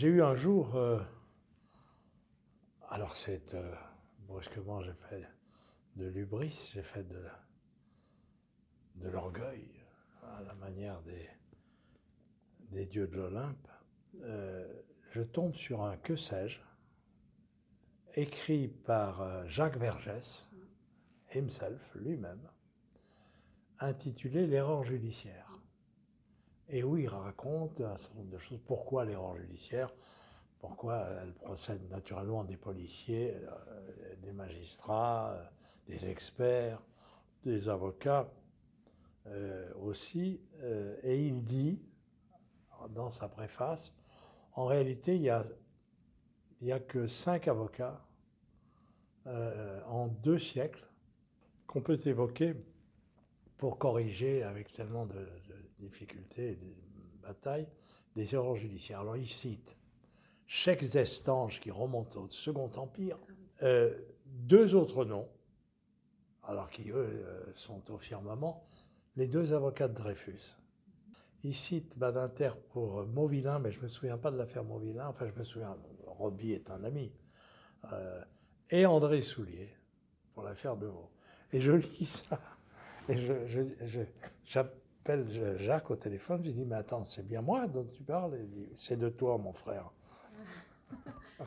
J'ai eu un jour, euh, alors c'est euh, brusquement, j'ai fait de l'ubris, j'ai fait de, l'orgueil, à la manière des, dieux de l'Olympe. Euh, je tombe sur un que sais-je, écrit par Jacques Vergès, himself, lui-même, intitulé L'erreur judiciaire. Et où il raconte un certain nombre de choses. Pourquoi l'erreur judiciaire? Pourquoi elle procède naturellement des policiers, euh, des magistrats, euh, des experts, des avocats euh, aussi. Euh, et il dit, dans sa préface, en réalité, il y a, a que cinq avocats euh, en deux siècles qu'on peut évoquer pour corriger avec tellement de difficultés et de batailles des erreurs judiciaires. Alors il cite Cheikh Zestange qui remonte au Second Empire, euh, deux autres noms, alors qui eux euh, sont au firmament, les deux avocats de Dreyfus. Il cite Badinter pour Mauvillain, mais je ne me souviens pas de l'affaire Mauvillain, enfin je me souviens, Roby est un ami, euh, et André Soulier pour l'affaire de Vaux. Et je lis ça, et je, j'appelle Jacques au téléphone, je lui dis, mais attends, c'est bien moi dont tu parles Il dit, c'est de toi, mon frère.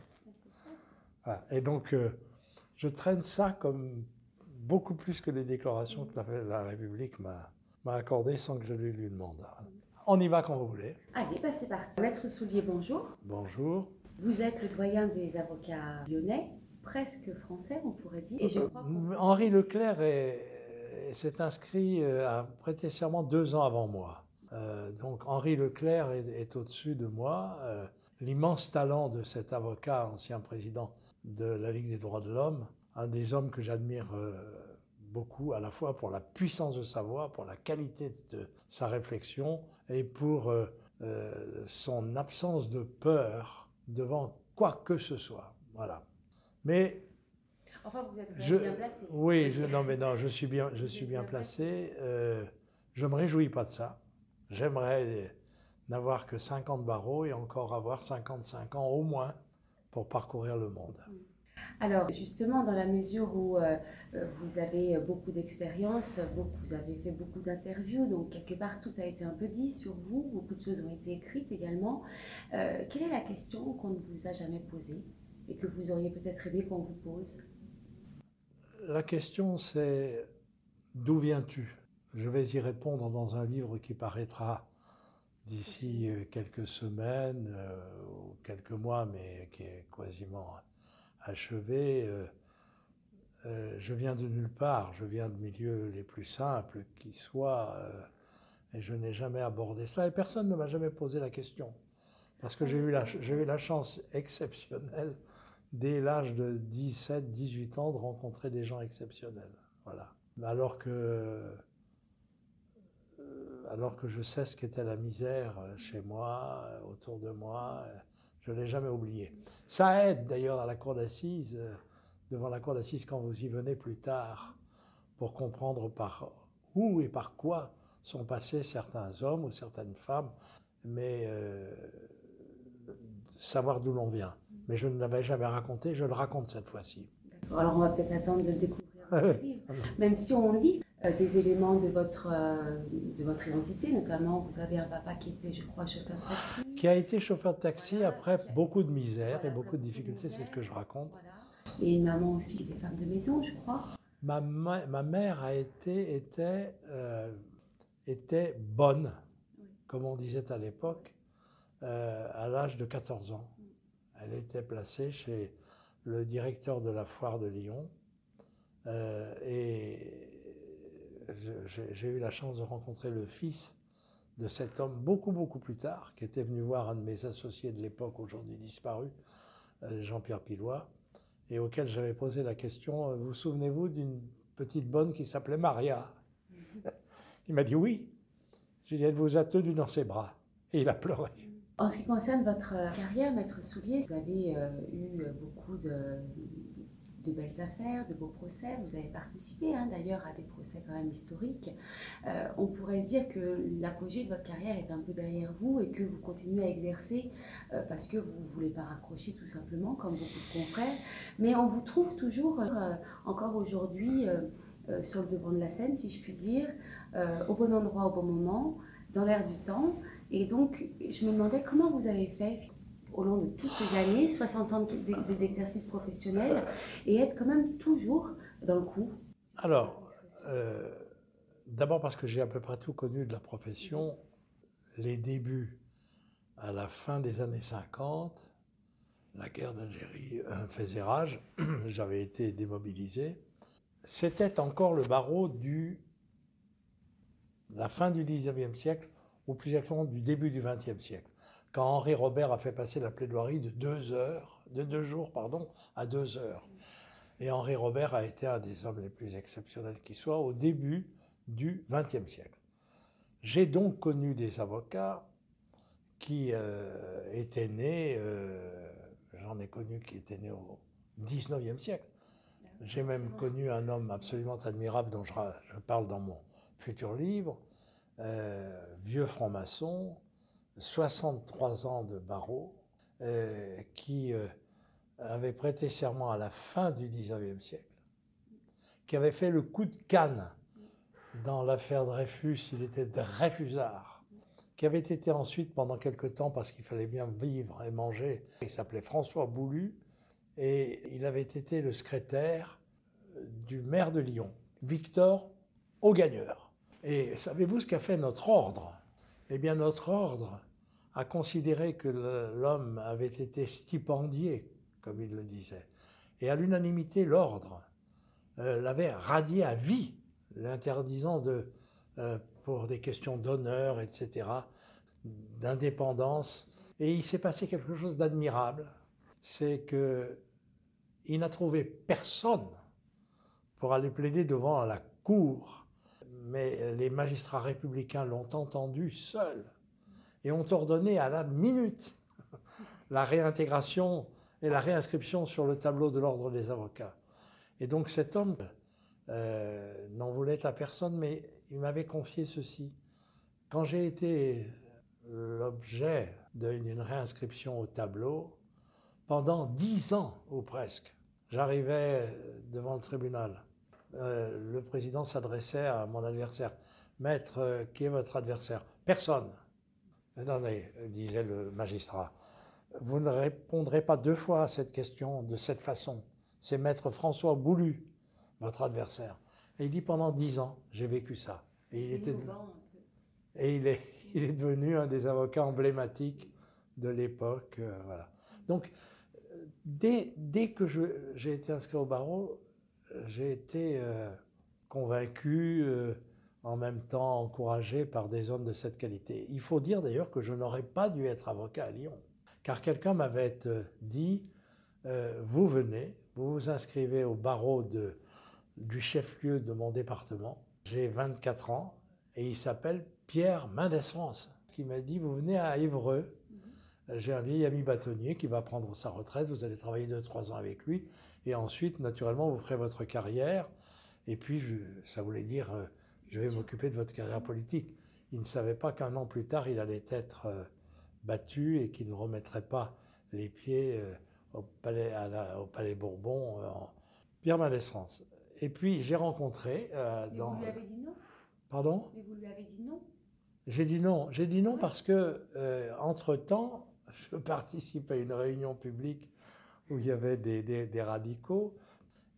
Voilà. Et donc, euh, je traîne ça comme beaucoup plus que les déclarations que la, la République m'a, accordées sans que je lui, lui demande. On y va quand vous voulez. Allez, bah c'est parti. Maître Soulier, bonjour. Bonjour. Vous êtes le doyen des avocats lyonnais, presque français, on pourrait dire. Et je crois Euh, Henri Leclerc est- s'est inscrit euh, à prêter serment deux ans avant moi. Euh, donc Henri Leclerc est, au-dessus de moi. Euh, L'immense talent de cet avocat, ancien président de la Ligue des droits de l'homme, un des hommes que j'admire beaucoup, à la fois pour la puissance de sa voix, pour la qualité de sa réflexion et pour son absence de peur devant quoi que ce soit. Voilà. Mais Enfin, vous êtes je, bien placé. oui, je, non, mais non, je suis bien, je suis bien placé. Euh, je me réjouis pas de ça. J'aimerais n'avoir que 50 barreaux et encore avoir 55 ans au moins pour parcourir le monde. Alors, justement, dans la mesure où euh, euh, vous avez beaucoup d'expérience, vous avez fait beaucoup d'interviews, donc quelque part tout a été un peu dit sur vous, beaucoup de choses ont été écrites également. Euh, quelle est la question qu'on ne vous a jamais posée et que vous auriez peut-être aimé qu'on vous pose? La question c'est d'où viens-tu? Je vais y répondre dans un livre qui paraîtra d'ici euh, quelques semaines euh, ou quelques mois, mais qui est quasiment achevé. Euh, je viens de nulle part, je viens de milieux les plus simples qui soient, et je n'ai jamais abordé cela, et personne ne m'a jamais posé la question. Parce que j'ai eu la chance exceptionnelle, dès l'âge de 17, 18 ans, de rencontrer des gens exceptionnels. Voilà. Alors que, euh, alors que je sais ce qu'était la misère chez moi, euh, autour de moi, euh, je ne l'ai jamais oublié. Ça aide d'ailleurs à la cour d'assises, devant la cour d'assises quand vous y venez plus tard, pour comprendre par où et par quoi sont passés certains hommes ou certaines femmes, mais savoir d'où l'on vient. Mais je ne l'avais jamais raconté, je le raconte cette fois-ci. Alors, on va peut-être attendre de découvrir livre. Même si on lit euh, des éléments de votre, euh, de votre identité, notamment vous avez un papa qui était, je crois, chauffeur de taxi. Qui a été chauffeur de taxi Voilà, après a- beaucoup de misère Voilà, et beaucoup de difficultés, c'est ce que je raconte. Voilà. Et une maman aussi qui était femme de maison, je crois. Ma, ma, ma mère a été, était, euh, était bonne, Oui. comme on disait à l'époque, à l'âge de 14 ans. Elle était placée chez le directeur de la foire de Lyon. euh, et j'ai eu la chance de rencontrer le fils de cet homme beaucoup, beaucoup plus tard, qui était venu voir un de mes associés de l'époque, aujourd'hui disparu, euh, Jean-Pierre Pilois, et auquel j'avais posé la question, euh, vous souvenez-vous d'une petite bonne qui s'appelait Maria? Il m'a dit oui. J'ai dit, êtes-vous attendu dans ses bras Et il a pleuré. En ce qui concerne votre euh, carrière, Maître Soulier, vous avez euh, eu beaucoup de, belles affaires, de beaux procès. Vous avez participé hein, d'ailleurs à des procès quand même historiques. Euh, on pourrait se dire que l'apogée de votre carrière est un peu derrière vous et que vous continuez à exercer euh, parce que vous ne voulez pas raccrocher tout simplement, comme beaucoup de confrères. Mais on vous trouve toujours, euh, encore aujourd'hui, sur le devant de la scène, si je puis dire, au bon endroit, au bon moment, dans l'air du temps. Et donc, je me demandais comment vous avez fait au long de toutes ces années, 60 ans d'exercice professionnel, et être quand même toujours dans le coup Alors, euh, d'abord parce que j'ai à peu près tout connu de la profession, les débuts à la fin des années 50, la guerre d'Algérie euh, faisait rage, j'avais été démobilisé. C'était encore le barreau du la fin du 19e siècle, ou plus exactement du début du 20e siècle quand Henri Robert a fait passer la plaidoirie de deux heures, de deux jours, pardon, à deux heures. Et Henri Robert a été un des hommes les plus exceptionnels qui soit au début du XXe siècle. J'ai donc connu des avocats qui euh, étaient nés, euh, j'en ai connu qui étaient nés au XIXe siècle. J'ai même connu un homme absolument admirable dont je, parle dans mon futur livre, euh, vieux franc-maçon, 63 ans de barreau, euh, qui euh, avait prêté serment à la fin du 19e siècle, qui avait fait le coup de canne dans l'affaire Dreyfus, il était Dreyfusard, qui avait été ensuite pendant quelque temps, parce qu'il fallait bien vivre et manger, il s'appelait François Boulu, et il avait été le secrétaire du maire de Lyon, Victor Augagneur. Et savez-vous ce qu'a fait notre ordre? Eh bien, notre ordre a considéré que l'homme avait été stipendié, comme il le disait. Et à l'unanimité, l'ordre euh, l'avait radié à vie, l'interdisant de, euh, pour des questions d'honneur, etc., d'indépendance. Et il s'est passé quelque chose d'admirable, c'est que il n'a trouvé personne pour aller plaider devant la cour mais les magistrats républicains l'ont entendu seul et ont ordonné à la minute la réintégration et la réinscription sur le tableau de l'ordre des avocats. Et donc cet homme euh, n'en voulait à personne, mais il m'avait confié ceci. Quand j'ai été l'objet d'une réinscription au tableau, pendant dix ans ou presque, j'arrivais devant le tribunal euh, le président s'adressait à mon adversaire. Maître, euh, qui est votre adversaire? Personne. Attendez, disait le magistrat. Vous ne répondrez pas deux fois à cette question de cette façon. C'est Maître François Boulu, votre adversaire. Et il dit pendant dix ans, j'ai vécu ça. Et il, était, et il, est, il est devenu un des avocats emblématiques de l'époque. Euh, voilà. Donc, dès, dès que j'ai été inscrit au barreau, j'ai été euh, convaincu, euh, en même temps encouragé par des hommes de cette qualité. Il faut dire d'ailleurs que je n'aurais pas dû être avocat à Lyon, car quelqu'un m'avait euh, dit, vous venez, vous vous inscrivez au barreau de, du chef-lieu de mon département, j'ai 24 ans, et il s'appelle Pierre Mendès France, qui m'a dit, vous venez à Évreux, j'ai un vieil ami bâtonnier qui va prendre sa retraite, vous allez travailler 2-3 ans avec lui, et ensuite, naturellement, vous ferez votre carrière. Et puis, ça voulait dire, euh, je vais m'occuper de votre carrière politique. Il ne savait pas qu'un an plus tard, il allait être euh, battu et qu'il ne remettrait pas les pieds euh, au, palais, au Palais Bourbon en. Et puis, j'ai rencontré. dans... Vous lui avez dit non? Pardon? Mais vous lui avez dit non? J'ai dit non. J'ai dit non parce que, entre-temps, je participe à une réunion publique où il y avait des, radicaux.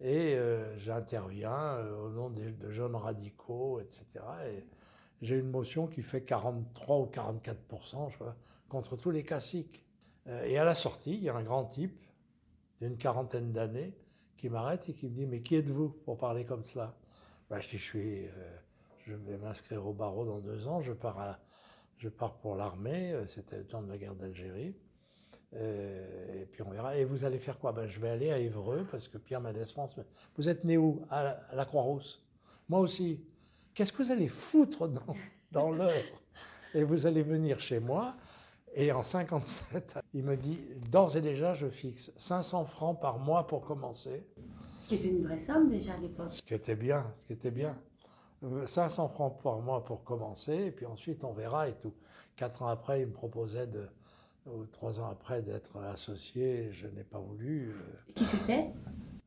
Et euh, j'interviens euh, au nom de, jeunes radicaux, etc. Et j'ai une motion qui fait 43 ou 44 je contre tous les classiques. Euh, et à la sortie, il y a un grand type d'une quarantaine d'années qui m'arrête et qui me dit Mais qui êtes-vous pour parler comme cela? Ben, Je vais m'inscrire au barreau dans deux ans, je pars, je pars pour l'armée, c'était le temps de la guerre d'Algérie. Euh, et puis on verra. Et vous allez faire quoi? Ben, Je vais aller à Évreux, parce que Pierre Mendès France. Vous êtes né où? À la, Croix-Rousse. Moi aussi. Qu'est-ce que vous allez foutre dans, dans l'heure? Et vous allez venir chez moi. Et en 57, il me dit d'ores et déjà, je fixe 500 francs par mois pour commencer. Ce qui était une vraie somme déjà à l'époque. Ce qui était bien, ce qui était bien. 500 francs par mois pour commencer, et puis ensuite on verra et tout. Quatre ans après, il me proposait de, trois ans après d'être associé, je n'ai pas voulu. Et qui c'était?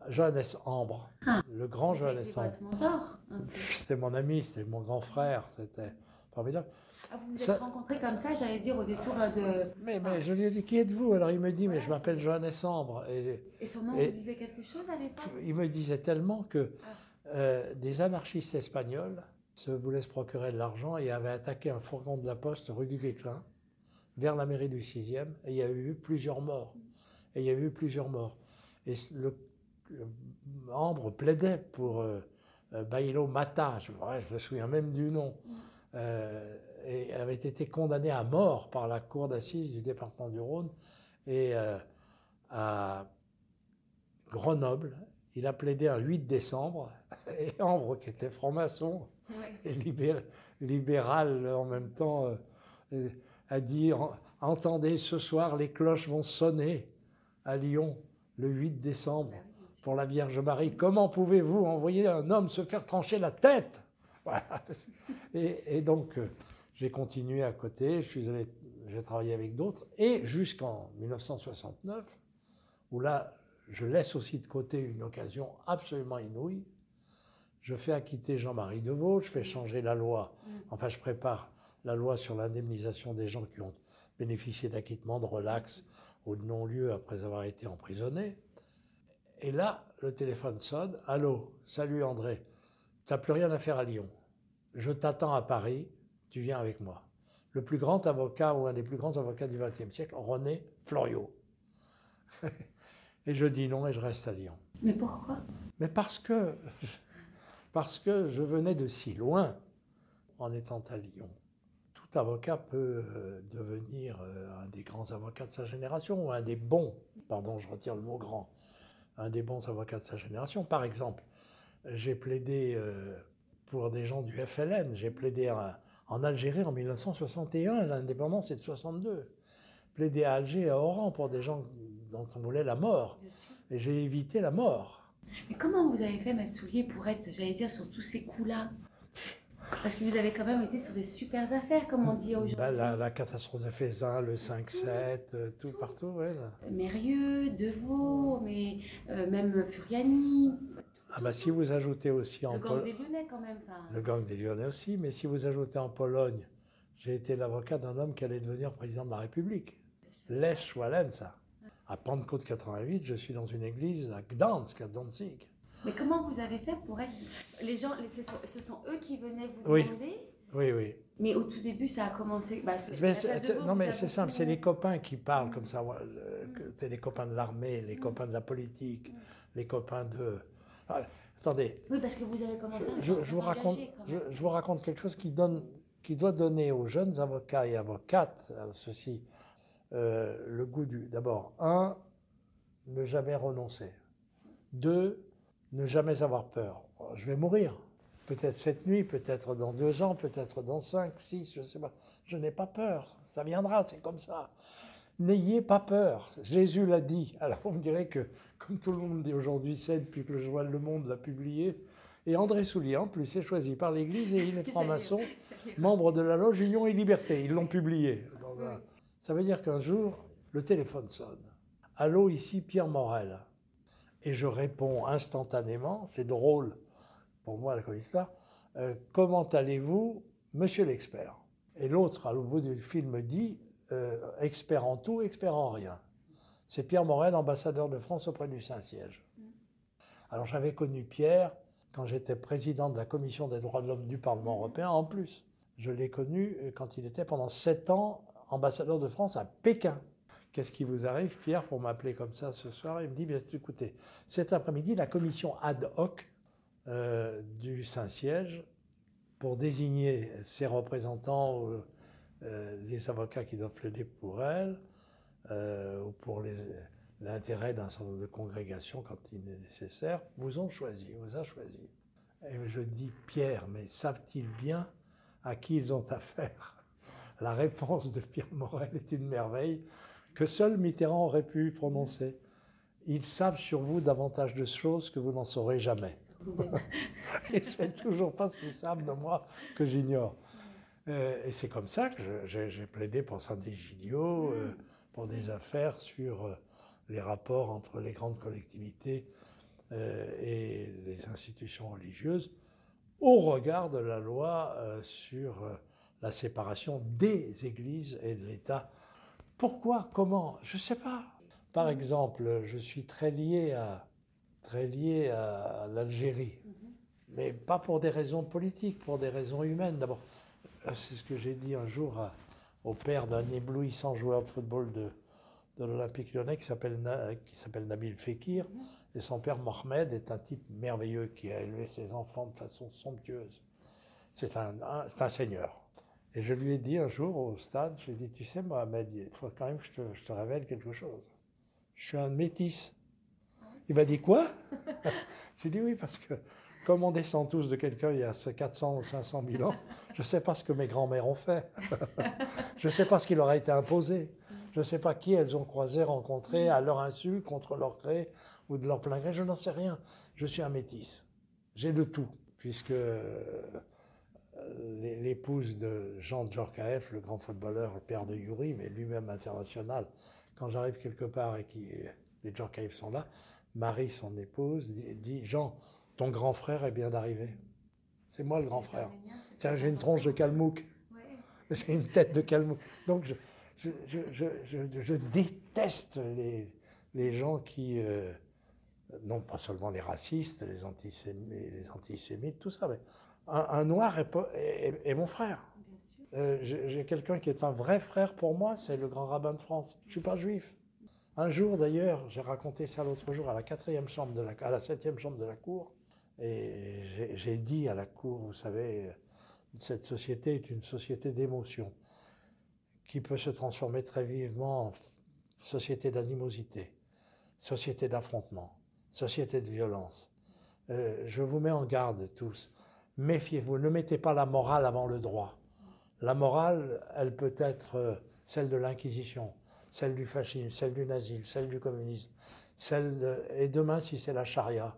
Johannes Ambre, Ah. le grand Ça Johannes Ambre. C'était mon ami, c'était mon grand frère, c'était formidable. Ah, vous vous Ça- êtes rencontrés comme ça, j'allais dire, au détour de... Mais, mais je lui ai dit, qui êtes-vous? Alors il me dit, mais je m'appelle Johannes Ambre. Et Et son nom Et- vous disait quelque chose à l'époque? il me disait tellement que Ah. euh, des anarchistes espagnols se voulaient se procurer de l'argent et avaient attaqué un fourgon de la poste rue du Guesclin vers la mairie du 6e et il y a eu plusieurs morts. Et il y a eu plusieurs morts. Et le, le Ambre plaidait pour euh, euh, Bailo Mata, je, ouais, je me souviens même du nom, euh, et avait été condamné à mort par la cour d'assises du département du Rhône. Et euh, à Grenoble, il a plaidé un 8 décembre, et Ambre, qui était franc-maçon, Ouais. et libé- libéral en même temps, dit En- Entendez, ce soir, les cloches vont sonner à Lyon le 8 décembre pour la Vierge Marie. Comment pouvez-vous envoyer un homme se faire trancher la tête? Voilà. et, et donc, euh, j'ai continué à côté, je suis allé, j'ai travaillé avec d'autres, et jusqu'en 1969, où là, je laisse aussi de côté une occasion absolument inouïe. Je fais acquitter Jean-Marie Deveau, je fais changer la loi, enfin je prépare la loi sur l'indemnisation des gens qui ont bénéficié d'acquittement, de relax ou de non-lieu après avoir été emprisonnés. Et là, le téléphone sonne. Allô, salut André, tu n'as plus rien à faire à Lyon. Je t'attends à Paris, tu viens avec moi. Le plus grand avocat ou un des plus grands avocats du XXe siècle, René Floriot. et je dis non et je reste à Lyon. Mais pourquoi? Mais parce que, parce que je venais de si loin en étant à Lyon. Tout avocat peut euh, devenir euh, un des grands avocats de sa génération, ou un des bons, pardon, je retire le mot grand, un des bons avocats de sa génération. Par exemple, j'ai plaidé euh, pour des gens du FLN, j'ai plaidé en, Algérie en 1961, l'indépendance est de 62. Plaidé à Alger et à Oran pour des gens dont on voulait la mort. Et j'ai évité la mort. Mais comment vous avez fait, Maître Soulier, pour être, j'allais dire, sur tous ces coups-là? Parce que vous avez quand même été sur des super affaires, comme on dit aujourd'hui. Ben, la, la catastrophe de Faisin, le 5-7, euh, tout partout, ouais. là. Mérieux, Deveau, mais euh, même Furiani, Ah bah, si vous ajoutez aussi en le gang Pologne, des Lyonnais quand même. le gang des Lyonnais aussi, mais si vous ajoutez en Pologne, j'ai été l'avocat d'un homme qui allait devenir président de la République, Lech Wałęsa. À Pentecôte 88, je suis dans une église à Gdansk, à Danzig. Mais comment vous avez fait pour être... Les gens, ce sont, ce sont eux qui venaient vous Oui. demander Oui, oui. Mais au tout début, ça a commencé... Bah, Mais non, mais c'est simple, c'est les copains qui parlent comme ça. que C'est les copains de l'armée, les copains de la politique, les copains de. Ah, attendez, Oui, parce que vous avez commencé à je, je vous raconte, je, je vous raconte quelque chose qui, donne, qui doit donner aux jeunes avocats et avocates, ceci, euh, le goût du. D'abord, un, ne jamais renoncer. Deux, ne jamais avoir peur. Je vais mourir. Peut-être cette nuit, peut-être dans deux ans, peut-être dans cinq, six, je ne sais pas. Je n'ai pas peur. Ça viendra, c'est comme ça. N'ayez pas peur. Jésus l'a dit. Alors vous me direz que, comme tout le monde dit aujourd'hui, c'est depuis que le journal Le Monde l'a publié. Et André Soulier, en plus, est choisi par l'Église et il est franc-maçon, membre de la loge Union et Liberté. Ils l'ont publié. dans un- Ça veut dire qu'un jour, le téléphone sonne. Allô, ici Pierre Morel. Et je réponds instantanément, c'est drôle pour moi comme histoire, euh, comment allez-vous, monsieur l'expert? Et l'autre, à bout du film, dit, euh, expert en tout, expert en rien. C'est Pierre Morel, ambassadeur de France auprès du Saint-Siège. Alors j'avais connu Pierre quand j'étais président de la Commission des droits de l'homme du Parlement européen en plus. Je l'ai connu euh, quand il était pendant sept ans ambassadeur de France à Pékin. Qu'est-ce qui vous arrive, Pierre, pour m'appeler comme ça ce soir Il me dit, bien écoutez, cet après-midi, la commission ad hoc euh, du Saint-Siège, pour désigner ses représentants ou euh, les avocats qui doivent plaider pour elle, euh, ou pour l'intérêt d'un certain nombre de congrégations quand il est nécessaire, vous ont choisi, vous a choisi. Et je dis, Pierre, mais savent-ils bien à qui ils ont affaire? La réponse de Pierre Morel est une merveille que seul Mitterrand aurait pu prononcer. ils savent sur vous davantage de choses que vous n'en saurez jamais. et je ne sais toujours pas ce qu'ils savent de moi que j'ignore. Euh, et c'est comme ça que j'ai plaidé pour Saint-Egidio, euh, pour des affaires sur euh, les rapports entre les grandes collectivités et les institutions religieuses au regard de la loi sur la séparation des églises et de l'État. Pourquoi? Comment? Je ne sais pas. Par exemple, je suis très lié à, très lié à l'Algérie, mais pas pour des raisons politiques, pour des raisons humaines. D'abord, c'est ce que j'ai dit un jour au père d'un éblouissant joueur de football de, de l'Olympique lyonnais qui s'appelle Nabil Fekir. Et son père Mohamed est un type merveilleux qui a élevé ses enfants de façon somptueuse. C'est un, un, seigneur. Et je lui ai dit un jour au stade, je lui ai dit, tu sais Mohamed, il faut quand même que je te, te révèle quelque chose. Je suis un métis. Il m'a dit quoi? J'ai dit oui parce que comme on descend tous de quelqu'un il y a 400 ou 500 000 ans, je ne sais pas ce que mes grands-mères ont fait. je ne sais pas ce qui leur a été imposé. Je ne sais pas qui elles ont croisé, rencontré à leur insu, contre leur gré ou de leur plein gré. Je n'en sais rien. Je suis un métis. J'ai de tout, puisque l'épouse de Jean Djorkaeff, le grand footballeur, le père de Yuri, mais lui-même international, quand j'arrive quelque part et que les Djorkaeff sont là, Marie, son épouse, dit Jean, ton grand frère est bien d'arriver. C'est moi le grand frère. Tiens, j'ai une tronche de calmouc. J'ai une tête de calmouc. Donc, je, je, déteste les, les, gens qui, euh, non pas seulement les racistes, les antisémites, les antisémites tout ça, mais un, noir est, mon frère. Euh, j'ai quelqu'un qui est un vrai frère pour moi, c'est le grand rabbin de France. Je ne suis pas juif. Un jour d'ailleurs, j'ai raconté ça l'autre jour à la quatrième chambre de la, à la septième chambre de la cour. Et j'ai dit à la Cour, vous savez, cette société est une société d'émotion qui peut se transformer très vivement en société d'animosité, société d'affrontement, société de violence. Euh, je vous mets en garde tous. Méfiez-vous, ne mettez pas la morale avant le droit. La morale, elle peut être euh, celle de l'Inquisition, celle du fascisme, celle du nazisme, celle du communisme, et demain si c'est la charia.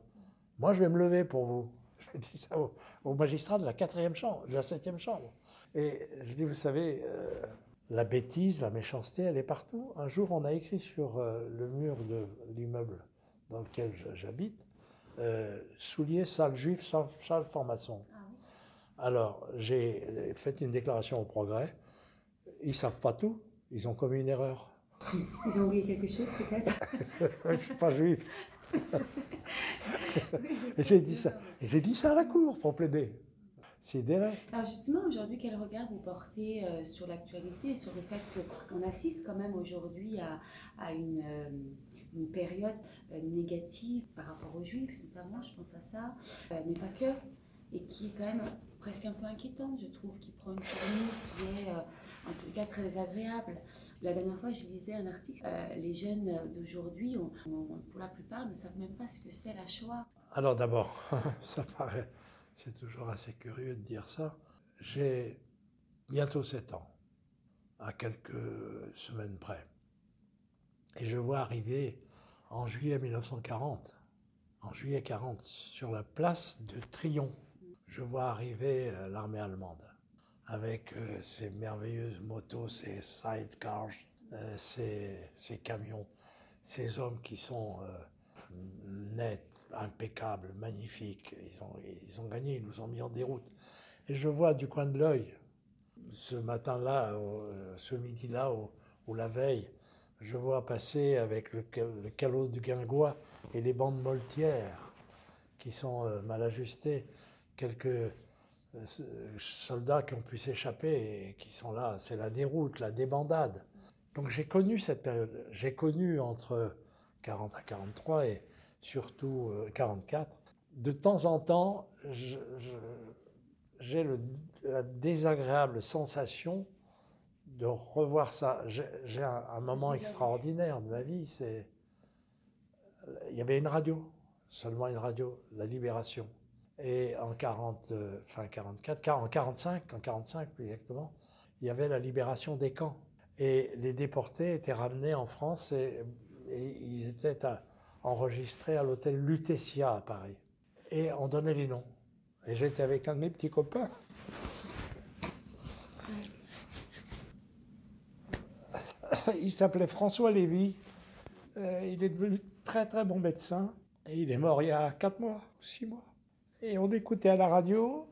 Moi, je vais me lever pour vous. Je dis ça au, magistrat de la quatrième chambre, de la septième chambre. Et je dis, vous savez, euh, la bêtise, la méchanceté, elle est partout. Un jour, on a écrit sur euh, le mur de l'immeuble dans lequel j'habite, euh, soulier, salle juif, salle, formation. Ah Alors, j'ai fait une déclaration au progrès. Ils savent pas tout. Ils ont commis une erreur. Ils ont oublié quelque chose, peut-être? Je ne suis pas juif. j'ai dit ça. j'ai dit ça à la cour pour plaider. C'est vrai. Alors justement, aujourd'hui, quel regard vous portez euh, sur l'actualité, sur le fait qu'on assiste quand même aujourd'hui à, une, euh, une, période euh, négative par rapport aux juifs, notamment, je pense à ça, mais pas que, et qui est quand même presque un peu inquiétante, je trouve, qui prend une tournure qui est en tout cas très agréable. La dernière fois, je lisais un article. Les jeunes d'aujourd'hui, pour la plupart, ne savent même pas ce que c'est la Shoah. Alors d'abord, ça paraît, c'est toujours assez curieux de dire ça. J'ai bientôt 7 ans, à quelques semaines près. Et je vois arriver en juillet 1940, en juillet 40, sur la place de Trion, je vois arriver euh, l'armée allemande avec euh, ces merveilleuses motos, ces sidecars, euh, ces, camions, ces hommes qui sont euh, nets, impeccables, magnifiques. Ils ont, ils ont gagné, ils nous ont mis en déroute. Et je vois du coin de l'œil, ce matin-là, ce midi-là, ou, la veille, je vois passer avec le, le calot du guingois et les bandes moltières qui sont mal ajustées, quelques euh, soldats qui ont pu s'échapper et qui sont là. C'est la déroute, la débandade. Donc j'ai connu cette période. J'ai connu entre 40 à 43 et surtout 44. Euh, de temps en temps, j'ai la désagréable sensation de revoir ça. J'ai un, un, moment extraordinaire de ma vie. C'est il y avait une radio, seulement une radio, la Libération. Et en 40, euh, fin 44, en 45, en 45 plus exactement, il y avait la libération des camps. Et les déportés étaient ramenés en France et, ils étaient enregistré à l'hôtel Lutetia à Paris. Et on donnait les noms. Et j'étais avec un de mes petits copains. Il s'appelait François Lévy. Euh, il est devenu très très bon médecin. Et il est mort il y a 4 mois, 6 mois. Et on écoutait à la radio.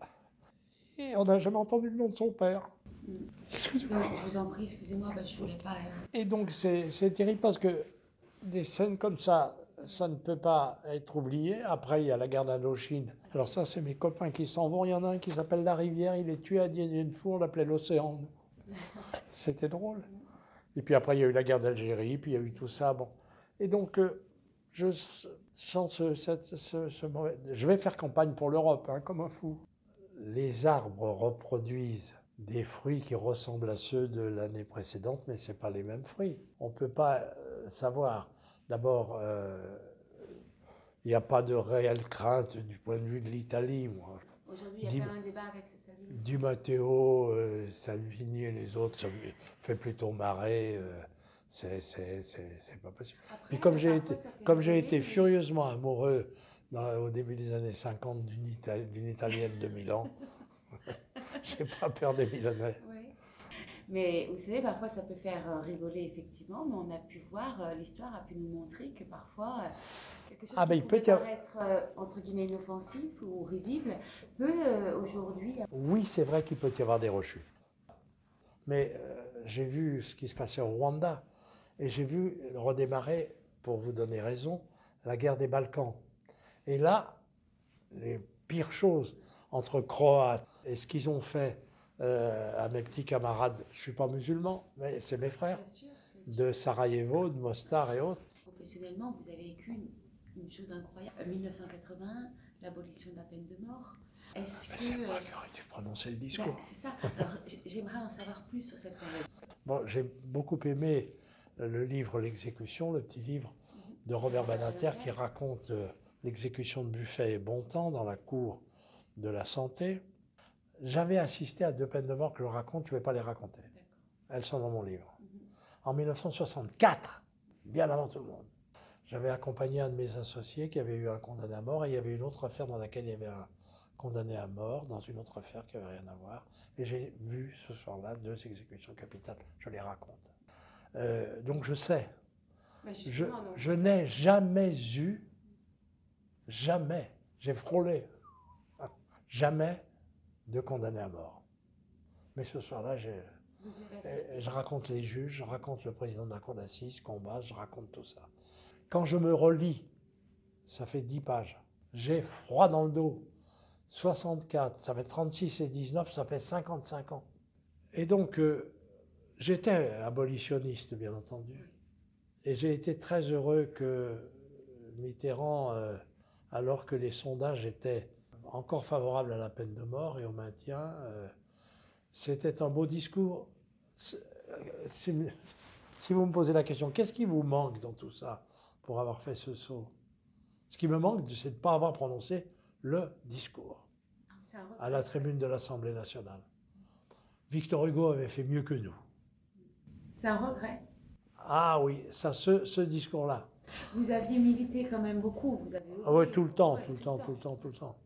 Et on n'a jamais entendu le nom de son père. Excusez-moi. Je vous en prie, excusez-moi, bah, je ne voulais pas. Euh, Et donc c'est terrible parce que des scènes comme ça, ça ne peut pas être oublié. Après, il y a la guerre d'Indochine. Alors ça, c'est mes copains qui s'en vont. Il y en a un qui s'appelle La Rivière. Il est tué à Dien Bien Phu. On l'appelait l'Océan. C'était drôle. Et puis après, il y a eu la guerre d'Algérie. Puis il y a eu tout ça. Bon. Et donc, euh, je sens ce mauvais- Je vais faire campagne pour l'Europe, hein, comme un fou. Les arbres reproduisent des fruits qui ressemblent à ceux de l'année précédente, mais ce pas les mêmes fruits. On ne peut pas euh, savoir. D'abord, euh, il n'y a pas de réelle crainte du point de vue de l'Italie. moi. Aujourd'hui, il y a quand même un débat avec Salvini. Du Matteo, euh, Salvini et les autres, ça me fait plutôt marrer. euh, c'est c'est- c'est- c'est pas possible. Après, Puis comme j'ai été, comme j'ai furieusement amoureux dans- au début des années 50 d'une Ita- d'une Italienne de Milan, j'ai pas peur des Milanais. Mais vous savez, parfois ça peut faire euh, rigoler effectivement, mais on a pu voir, euh, l'histoire a pu nous montrer que parfois euh, quelque chose Ah, qui ben, peut paraître euh, entre guillemets inoffensif ou risible peut euh, aujourd'hui. Oui, c'est vrai qu'il peut y avoir des rechutes. Mais euh, j'ai vu ce qui se passait au Rwanda et j'ai vu redémarrer, pour vous donner raison, la guerre des Balkans. Et là, les pires choses entre Croates et ce qu'ils ont fait euh, à mes petits camarades, je ne suis pas musulman, mais c'est mes frères, de Sarajevo, de Mostar et autres. Professionnellement, vous avez vécu une, une chose incroyable. En 1981, l'abolition de la peine de mort. Est-ce que. C'est moi euh, qui aurais dû prononcer le bah, discours. c'est ça. Alors, j'aimerais en savoir plus sur cette période. Bon, j'ai beaucoup aimé le livre L'exécution, le petit livre de Robert Banater qui raconte euh, l'exécution de Buffet et Bontemps dans la cour de la santé. J'avais assisté à deux peines de mort que je raconte, je ne vais pas les raconter. Elles sont dans mon livre. En 1964, bien avant tout le monde, j'avais accompagné un de mes associés qui avait eu un condamné à mort et il y avait une autre affaire dans laquelle il y avait un condamné à mort dans une autre affaire qui n'avait rien à voir. Et j'ai vu ce soir-là deux exécutions capitales. Je les raconte. Euh, donc je sais. Bah, je n'ai jamais eu, jamais, j'ai frôlé, jamais de condamné à mort. Mais ce soir-là, je raconte les juges, je raconte le président de la cour d'assises, combat, je raconte tout ça. Quand je me relis, ça fait 10 pages. J'ai froid dans le dos. 64, ça fait 36 et 19, ça fait 55 ans. Et donc, euh, j'étais abolitionniste, bien entendu. Et j'ai été très heureux que Mitterrand, euh, alors que les sondages étaient encore favorables à la peine de mort et au maintien, euh, c'était un beau discours. Euh, Si, si vous me posez la question, qu'est-ce qui vous manque dans tout ça pour avoir fait ce saut? Ce qui me manque, c'est de ne pas avoir prononcé le discours à la tribune de l'Assemblée nationale. Victor Hugo avait fait mieux que nous. C'est un regret. Ah oui, ça, ce, ce discours-là. Vous aviez milité quand même beaucoup. Vous avez Ah œuvré. tout le temps, Ouais, tout le temps, tout le temps, tout le temps.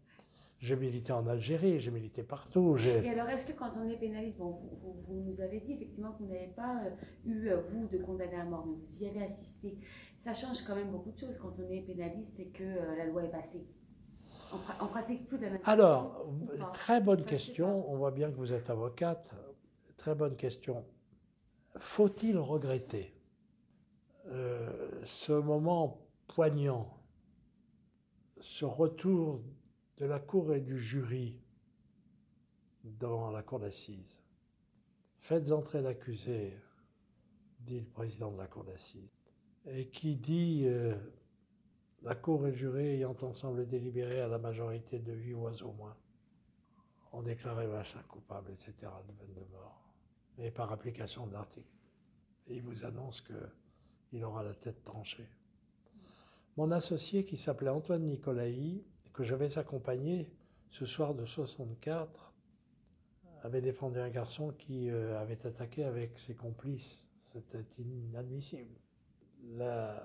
J'ai milité en Algérie, j'ai milité partout. Et alors, est-ce que quand on est pénaliste, bon, vous, vous- vous nous avez dit effectivement que vous n'avez pas euh, eu, euh, vous, de condamné à mort, mais vous y avez assisté. Ça change quand même beaucoup de choses quand on est pénaliste et que euh, la loi est passée. On, pra- on pratique plus de la même Alors, façon, très bonne question. On voit bien que vous êtes avocate. Très bonne question. Faut-il regretter euh, ce moment poignant, ce retour de la cour et du jury dans la cour d'assises Faites entrer l'accusé, dit le président de la cour d'assises, et qui dit euh, la cour et le jury ayant ensemble délibéré à la majorité de huit au moins, ont déclaré machin coupable, etc., de peine de mort, et par application de l'article. Il vous annonce qu'il aura la tête tranchée. Mon associé, qui s'appelait Antoine Nicolaï, que je vais accompagner ce soir de 64, avait défendu un garçon qui euh, avait attaqué avec ses complices. C'était inadmissible. La,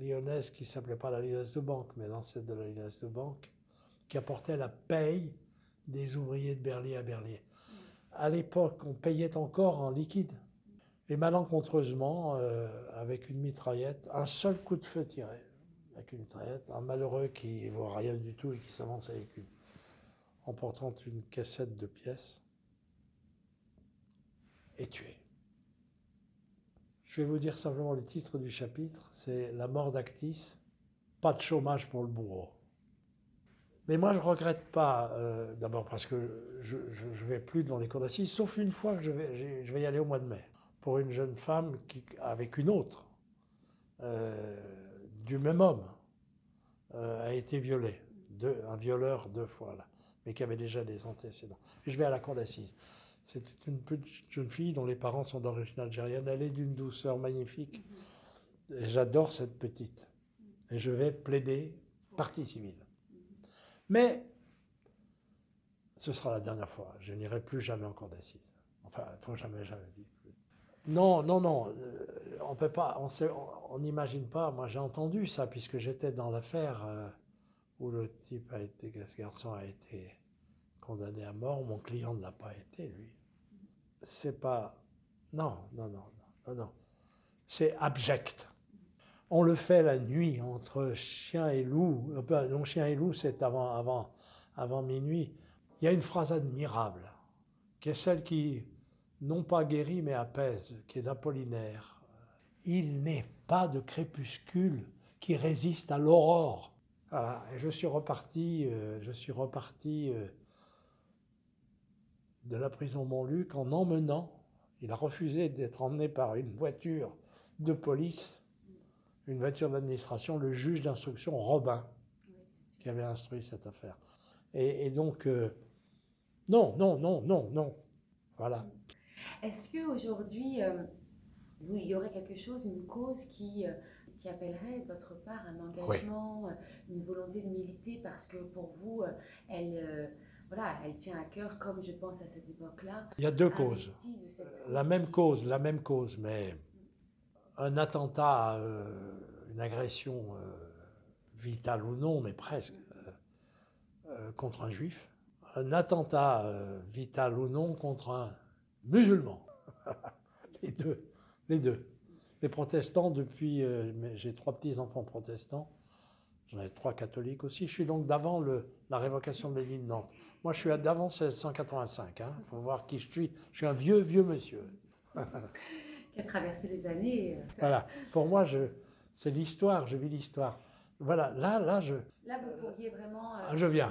lyonnaise qui s'appelait pas la lyonnaise de banque, mais l'ancêtre de la lyonnaise de banque, qui apportait la paye des ouvriers de Berlier à Berlier. À l'époque, on payait encore en liquide. Et malencontreusement, euh, avec une mitraillette, un seul coup de feu tiré un malheureux qui ne voit rien du tout et qui s'avance avec une, en portant une cassette de pièces, est tué. Je vais vous dire simplement le titre du chapitre, c'est La mort d'Actis, pas de chômage pour le bourreau. Mais moi, je ne regrette pas, euh, d'abord parce que je ne vais plus devant les cours d'assises, sauf une fois que je vais, je vais y aller au mois de mai, pour une jeune femme qui, avec une autre, euh, du même homme, euh, a été violée. un violeur deux fois, là, mais qui avait déjà des antécédents. Et je vais à la cour d'assises. C'est une petite jeune fille dont les parents sont d'origine algérienne. Elle est d'une douceur magnifique. Et j'adore cette petite. Et je vais plaider partie civile. Mais ce sera la dernière fois. Je n'irai plus jamais en cour d'assises. Enfin, faut jamais, jamais dire. Non, non, non. Euh, on peut pas. On n'imagine pas. Moi, j'ai entendu ça puisque j'étais dans l'affaire euh, où le type a été, ce garçon a été condamné à mort. Mon client ne l'a pas été, lui. C'est pas. Non, non, non, non, non. C'est abject. On le fait la nuit entre chien et loup. Euh, non, chien et loup, c'est avant, avant, avant minuit. Il y a une phrase admirable, qui est celle qui, non pas guérit, mais apaise, qui est d'Apollinaire. Il n'est pas de crépuscule qui résiste à l'aurore. Voilà. Et je suis reparti, euh, je suis reparti euh, de la prison Montluc en emmenant, il a refusé d'être emmené par une voiture de police une voiture d'administration, le juge d'instruction Robin, qui avait instruit cette affaire. Et, donc, euh, non, non, non, non, non. Voilà. Est-ce qu'aujourd'hui, euh, il y aurait quelque chose, une cause qui, euh, qui appellerait de votre part un engagement, une volonté de militer, parce que pour vous, elle, voilà, elle tient à cœur, comme je pense à cette époque-là. Il y a deux causes. La même cause, la même cause, mais un attentat, euh, une agression euh, vitale ou non, mais presque, euh, contre un juif, un attentat vital ou non contre un musulman. les deux, les deux. Les protestants, depuis, j'ai trois petits-enfants protestants, j'en ai trois catholiques aussi, je suis donc d'avant la révocation de l'édit de Nantes. Moi, je suis d'avant 1685, il hein. faut voir qui je suis. Je suis un vieux, vieux monsieur. qui a traversé les années. Euh. Voilà, pour moi, c'est l'histoire, je vis l'histoire. Voilà, là, là, je. Là, vous pourriez vraiment. Euh, je viens.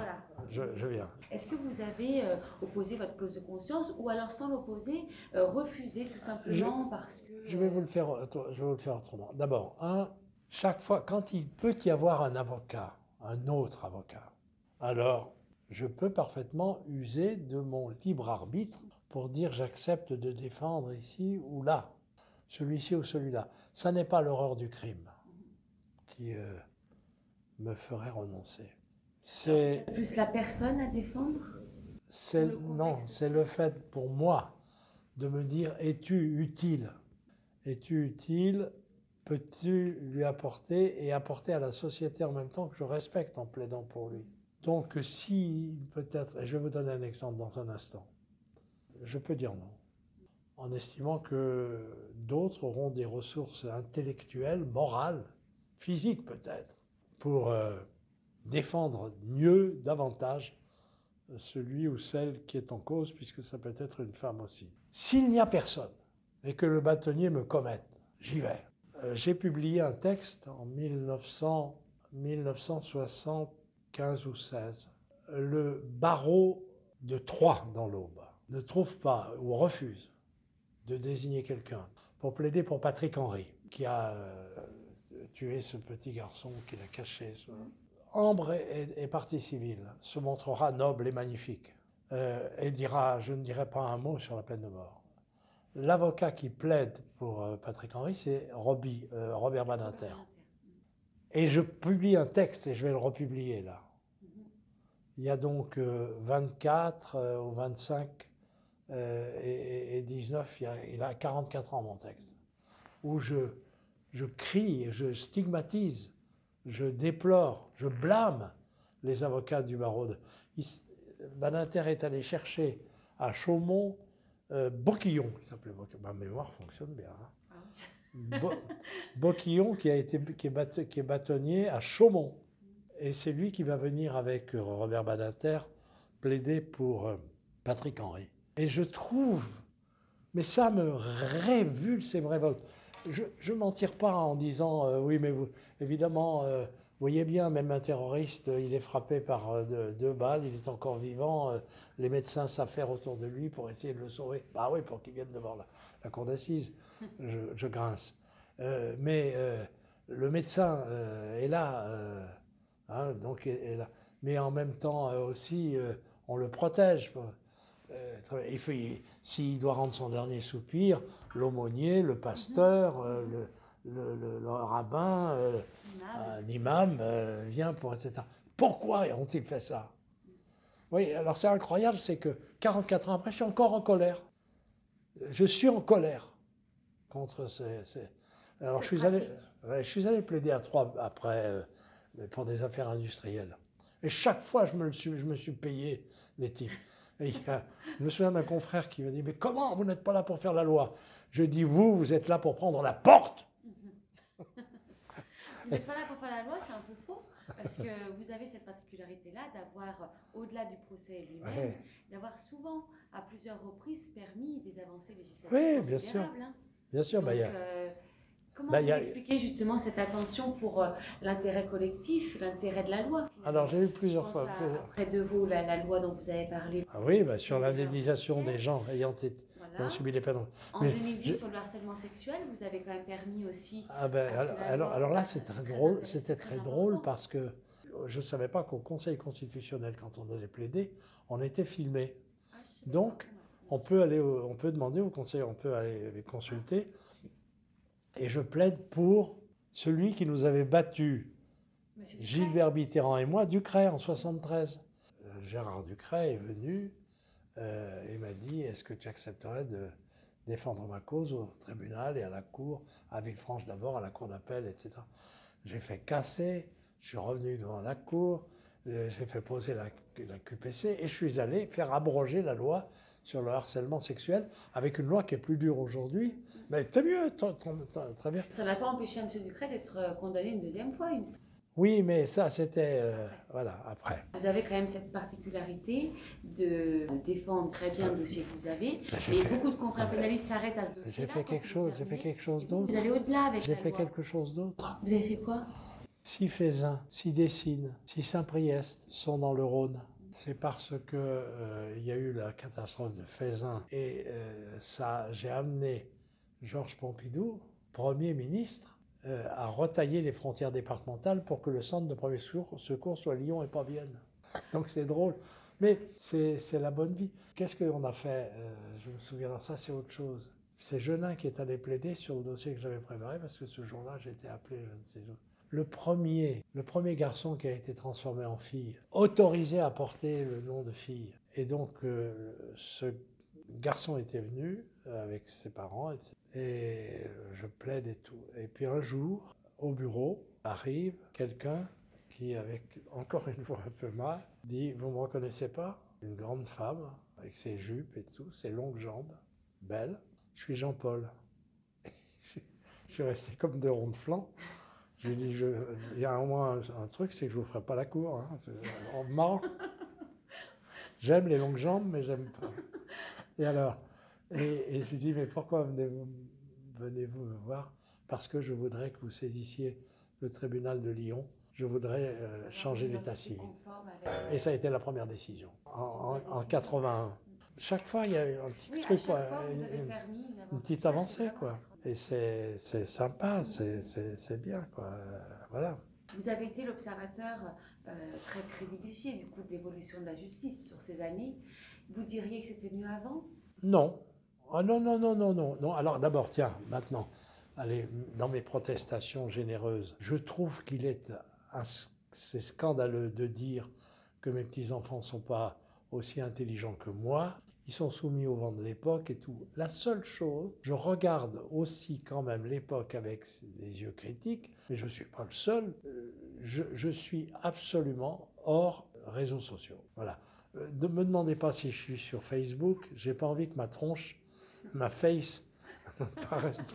Je, je, viens. Est-ce que vous avez euh, opposé votre clause de conscience ou alors sans l'opposer, refusé tout simplement parce que. Je vais vous le faire, je vais vous le faire autrement. D'abord, un, chaque fois, quand il peut y avoir un avocat, un autre avocat, alors je peux parfaitement user de mon libre arbitre pour dire j'accepte de défendre ici ou là celui-ci ou celui-là. Ça n'est pas l'horreur du crime qui euh, me ferait renoncer. C'est plus la personne à défendre. C'est non, c'est le fait pour moi de me dire es-tu utile? Es-tu utile? Peux-tu lui apporter et apporter à la société en même temps que je respecte en plaidant pour lui? Donc si peut-être, et je vais vous donner un exemple dans un instant, je peux dire non en estimant que d'autres auront des ressources intellectuelles, morales, physiques peut-être, pour euh, défendre mieux, davantage celui ou celle qui est en cause, puisque ça peut être une femme aussi. S'il n'y a personne et que le bâtonnier me commette, j'y vais. Euh, j'ai publié un texte en 1900, 1975 ou 16. Le barreau de Troyes dans l'Aube ne trouve pas ou refuse de désigner quelqu'un pour plaider pour Patrick Henry, qui a euh, tué ce petit garçon, qui l'a caché. Ambre est, partie civile, se montrera noble et magnifique, euh, et dira, je ne dirai pas un mot sur la peine de mort. L'avocat qui plaide pour euh, Patrick Henry, c'est Robert Badinter. Et je publie un texte, et je vais le republier là. Il y a donc 24 ou 25 euh, et, 19, il a, 44 ans mon texte, où je je crie, je stigmatise, je déplore, je blâme les avocats du barreau. Badinter est allé chercher à Chaumont euh, Boquillon, s'appelait Ma mémoire fonctionne bien. Hein. Ah Boquillon, qui, a été, qui, est qui est bâtonnier à Chaumont. Et c'est lui qui va venir avec Robert Badinter plaider pour euh, Patrick Henry. Et je trouve, mais ça me révulse et me révolte. Je ne m'en tire pas en disant euh, oui, mais évidemment, euh, vous voyez bien, même un terroriste, il est frappé par deux, balles, il est encore vivant, les médecins s'affairent autour de lui pour essayer de le sauver. Bah oui, pour qu'il vienne devant la, la cour d'assises. Je, grince. mais le médecin est là, hein, donc est là. Mais en même temps aussi, on le protège. Euh, s'il doit rendre son dernier soupir, l'aumônier, le pasteur, mhm. euh, le, rabbin, l'imam euh, vient pour etc. Pourquoi ont-ils fait ça? Oui, alors c'est incroyable, c'est que 44 ans après, je suis encore en colère. Je suis en colère contre ces. Alors je suis, allé, je suis allé plaider à trois après pour des affaires industrielles. Et chaque fois, je me, suis, je me suis payé les types. Et je me souviens d'un confrère qui me dit Mais comment vous n'êtes pas là pour faire la loi? Je dis Vous, vous êtes là pour prendre la porte Vous n'êtes pas là pour faire la loi, c'est un peu faux. Parce que vous avez cette particularité-là d'avoir, au-delà du procès lui-même, d'avoir souvent, à plusieurs reprises, permis des avancées législatives. Oui, bien sûr. Hein. Bien sûr. bah, y a... Euh, Comment bah, vous expliquez justement cette attention pour euh, l'intérêt collectif, l'intérêt de la loi Alors j'ai eu plusieurs fois. près de vous, la, loi dont vous avez parlé. Ah oui, bah, sur l'indemnisation des gens ayant, été, subi les peines. En 2010, sur le harcèlement sexuel, vous avez quand même permis aussi. Ah ben, alors, alors, là, c'est très drôle. C'était très, drôle parce que je ne savais pas qu'au Conseil constitutionnel, quand on allait plaider, on était filmé. Ah, Donc, on peut aller, on peut demander au Conseil, on peut aller les consulter. Et je plaide pour celui qui nous avait battu, Gilbert Mitterrand et moi, Ducret en 73. Euh, Gérard Ducret est venu euh, et m'a dit Est-ce que tu accepterais de défendre ma cause au tribunal et à la cour, à Villefranche d'abord, à la cour d'appel, etc. J'ai fait casser, je suis revenu devant la cour, euh, j'ai fait poser la, la, QPC et je suis allé faire abroger la loi sur le harcèlement sexuel avec une loi qui est plus dure aujourd'hui. Mais c'est mieux, très bien. Ça n'a pas empêché M. Ducret d'être euh, condamné une deuxième fois, il me Oui, mais ça, c'était. Euh, voilà, après. Vous avez quand même cette particularité de défendre très bien le dossier que vous avez. Ben, mais beaucoup de confrères pénalistes s'arrêtent à ce dossier. J'ai fait quelque chose, j'ai fait quelque chose d'autre. Vous allez au-delà avec J'ai fait quelque chose d'autre. Vous avez fait quoi? Si Fézin, si Dessines, si Saint-Priest sont dans le Rhône, c'est parce que euh, y a eu la catastrophe de Fézin et euh, ça, j'ai amené Georges Pompidou, Premier ministre, euh, à retailler les frontières départementales pour que le centre de premier secours, soit Lyon et pas Vienne. Donc c'est drôle. Mais c'est la bonne vie. Qu'est-ce qu'on a fait Je me souviens, ça c'est autre chose. C'est Genin qui est allé plaider sur le dossier que j'avais préparé parce que ce jour-là j'étais appelé, je ne sais où le premier, le premier garçon qui a été transformé en fille, autorisé à porter le nom de fille. Et donc, euh, ce garçon était venu avec ses parents, et je plaide et tout. Et puis un jour, au bureau, arrive quelqu'un qui, avec encore une fois un peu mal, dit Vous ne me reconnaissez pas? Une grande femme, avec ses jupes et tout, ses longues jambes, belle. Je suis Jean-Paul. Je suis resté comme de ronds de flanc. J'ai dit, il y a au moins un, truc, c'est que je ne vous ferai pas la cour. Hein. En marrant. J'aime les longues jambes, mais j'aime pas. Et alors, et, et je lui dis, mais pourquoi venez-vous venez me voir? Parce que je voudrais que vous saisissiez le tribunal de Lyon. Je voudrais euh, changer l'état civil. Et ça a été la première décision, en, en, 81. Chaque fois, il y a eu un petit truc, quoi, une, petite avancée, quoi. Et c'est sympa, c'est bien, quoi. Voilà. Vous avez été l'observateur euh, très privilégié du coup de l'évolution de la justice sur ces années. Vous diriez que c'était mieux avant? Non. Ah non, non, non, non, non. non. Alors d'abord, tiens, maintenant, allez, dans mes protestations généreuses, je trouve qu'il est, c'est scandaleux de dire que mes petits-enfants ne sont pas aussi intelligents que moi. Ils sont soumis au vent de l'époque et tout. La seule chose, je regarde aussi quand même l'époque avec des yeux critiques, mais je ne suis pas le seul. Euh, je, je, suis absolument hors réseaux sociaux. Voilà. Euh, ne me demandez pas si je suis sur Facebook. J'ai pas envie que ma tronche, ma face,